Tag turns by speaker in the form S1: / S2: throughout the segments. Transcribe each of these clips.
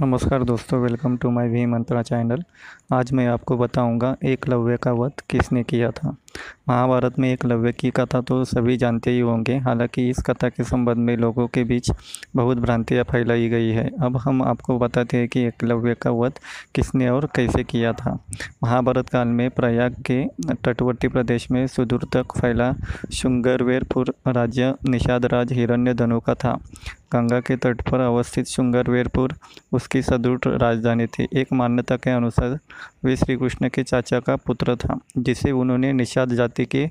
S1: नमस्कार दोस्तों welcome to my V Mantra channel आज मैं आपको बताऊँगा एकलव्य का वध किसने किया था। महाभारत में एकलव्य की कथा तो सभी जानते ही होंगे, हालाँकि इस कथा के संबंध में लोगों के बीच बहुत भ्रांतियाँ फैलाई गई है। अब हम आपको बताते हैं कि एकलव्य का वध किसने और कैसे किया था। महाभारत काल में प्रयाग के तटवर्ती प्रदेश में सुदूर तक फैला शुंगरवेरपुर राज्य निषाद राज हिरण्य धनु का था। गंगा के तट पर अवस्थित शुंगरवेरपुर, उसकी सदृढ़ राजधानी थी। एक मान्यता के अनुसार, वे श्री कृष्ण के चाचा का पुत्र था, जिसे उन्होंने निषाद जाति के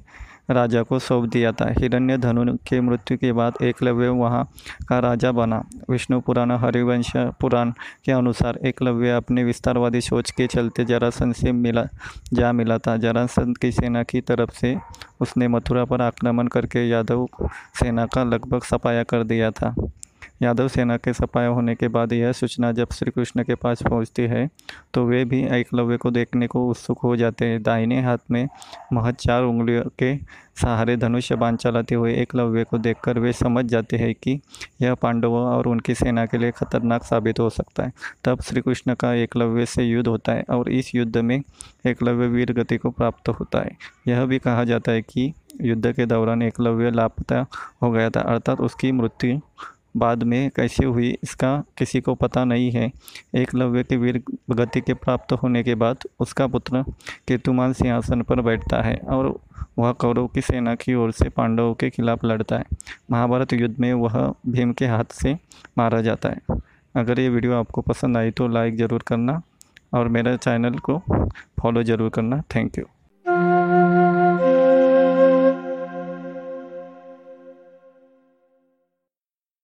S1: राजा को सौंप दिया था। हिरण्य धनु के मृत्यु के बाद एकलव्य वहाँ का राजा बना। विष्णु पुराण, हरिवंश पुराण के अनुसार एकलव्य अपने विस्तारवादी सोच के चलते जरासंध से मिला, जा मिला था। जरासंध की सेना की तरफ़ से उसने मथुरा पर आक्रमण करके यादव सेना का लगभग सफाया कर दिया था। यादव सेना के सफाया होने के बाद यह सूचना जब श्री कृष्ण के पास पहुँचती है तो वे भी एकलव्य को देखने को उत्सुक हो जाते हैं। दाहिने हाथ में महज चार उंगलियों के सहारे धनुष्य बाँध चलाते हुए एकलव्य को देखकर वे समझ जाते हैं कि यह पांडवों और उनकी सेना के लिए खतरनाक साबित हो सकता है। तब श्री कृष्ण का एकलव्य से युद्ध होता है और इस युद्ध में एकलव्य वीर गति को प्राप्त होता है। यह भी कहा जाता है कि युद्ध के दौरान एकलव्य लापता हो गया था, अर्थात उसकी मृत्यु बाद में कैसे हुई, इसका किसी को पता नहीं है। एकलव्य के वीर गति के प्राप्त होने के बाद उसका पुत्र केतुमान सिंहासन पर बैठता है और वह कौरव की सेना की ओर से पांडवों के खिलाफ लड़ता है। महाभारत युद्ध में वह भीम के हाथ से मारा जाता है। अगर ये वीडियो आपको पसंद आई तो लाइक ज़रूर करना और मेरे चैनल को फॉलो ज़रूर करना। Thank you.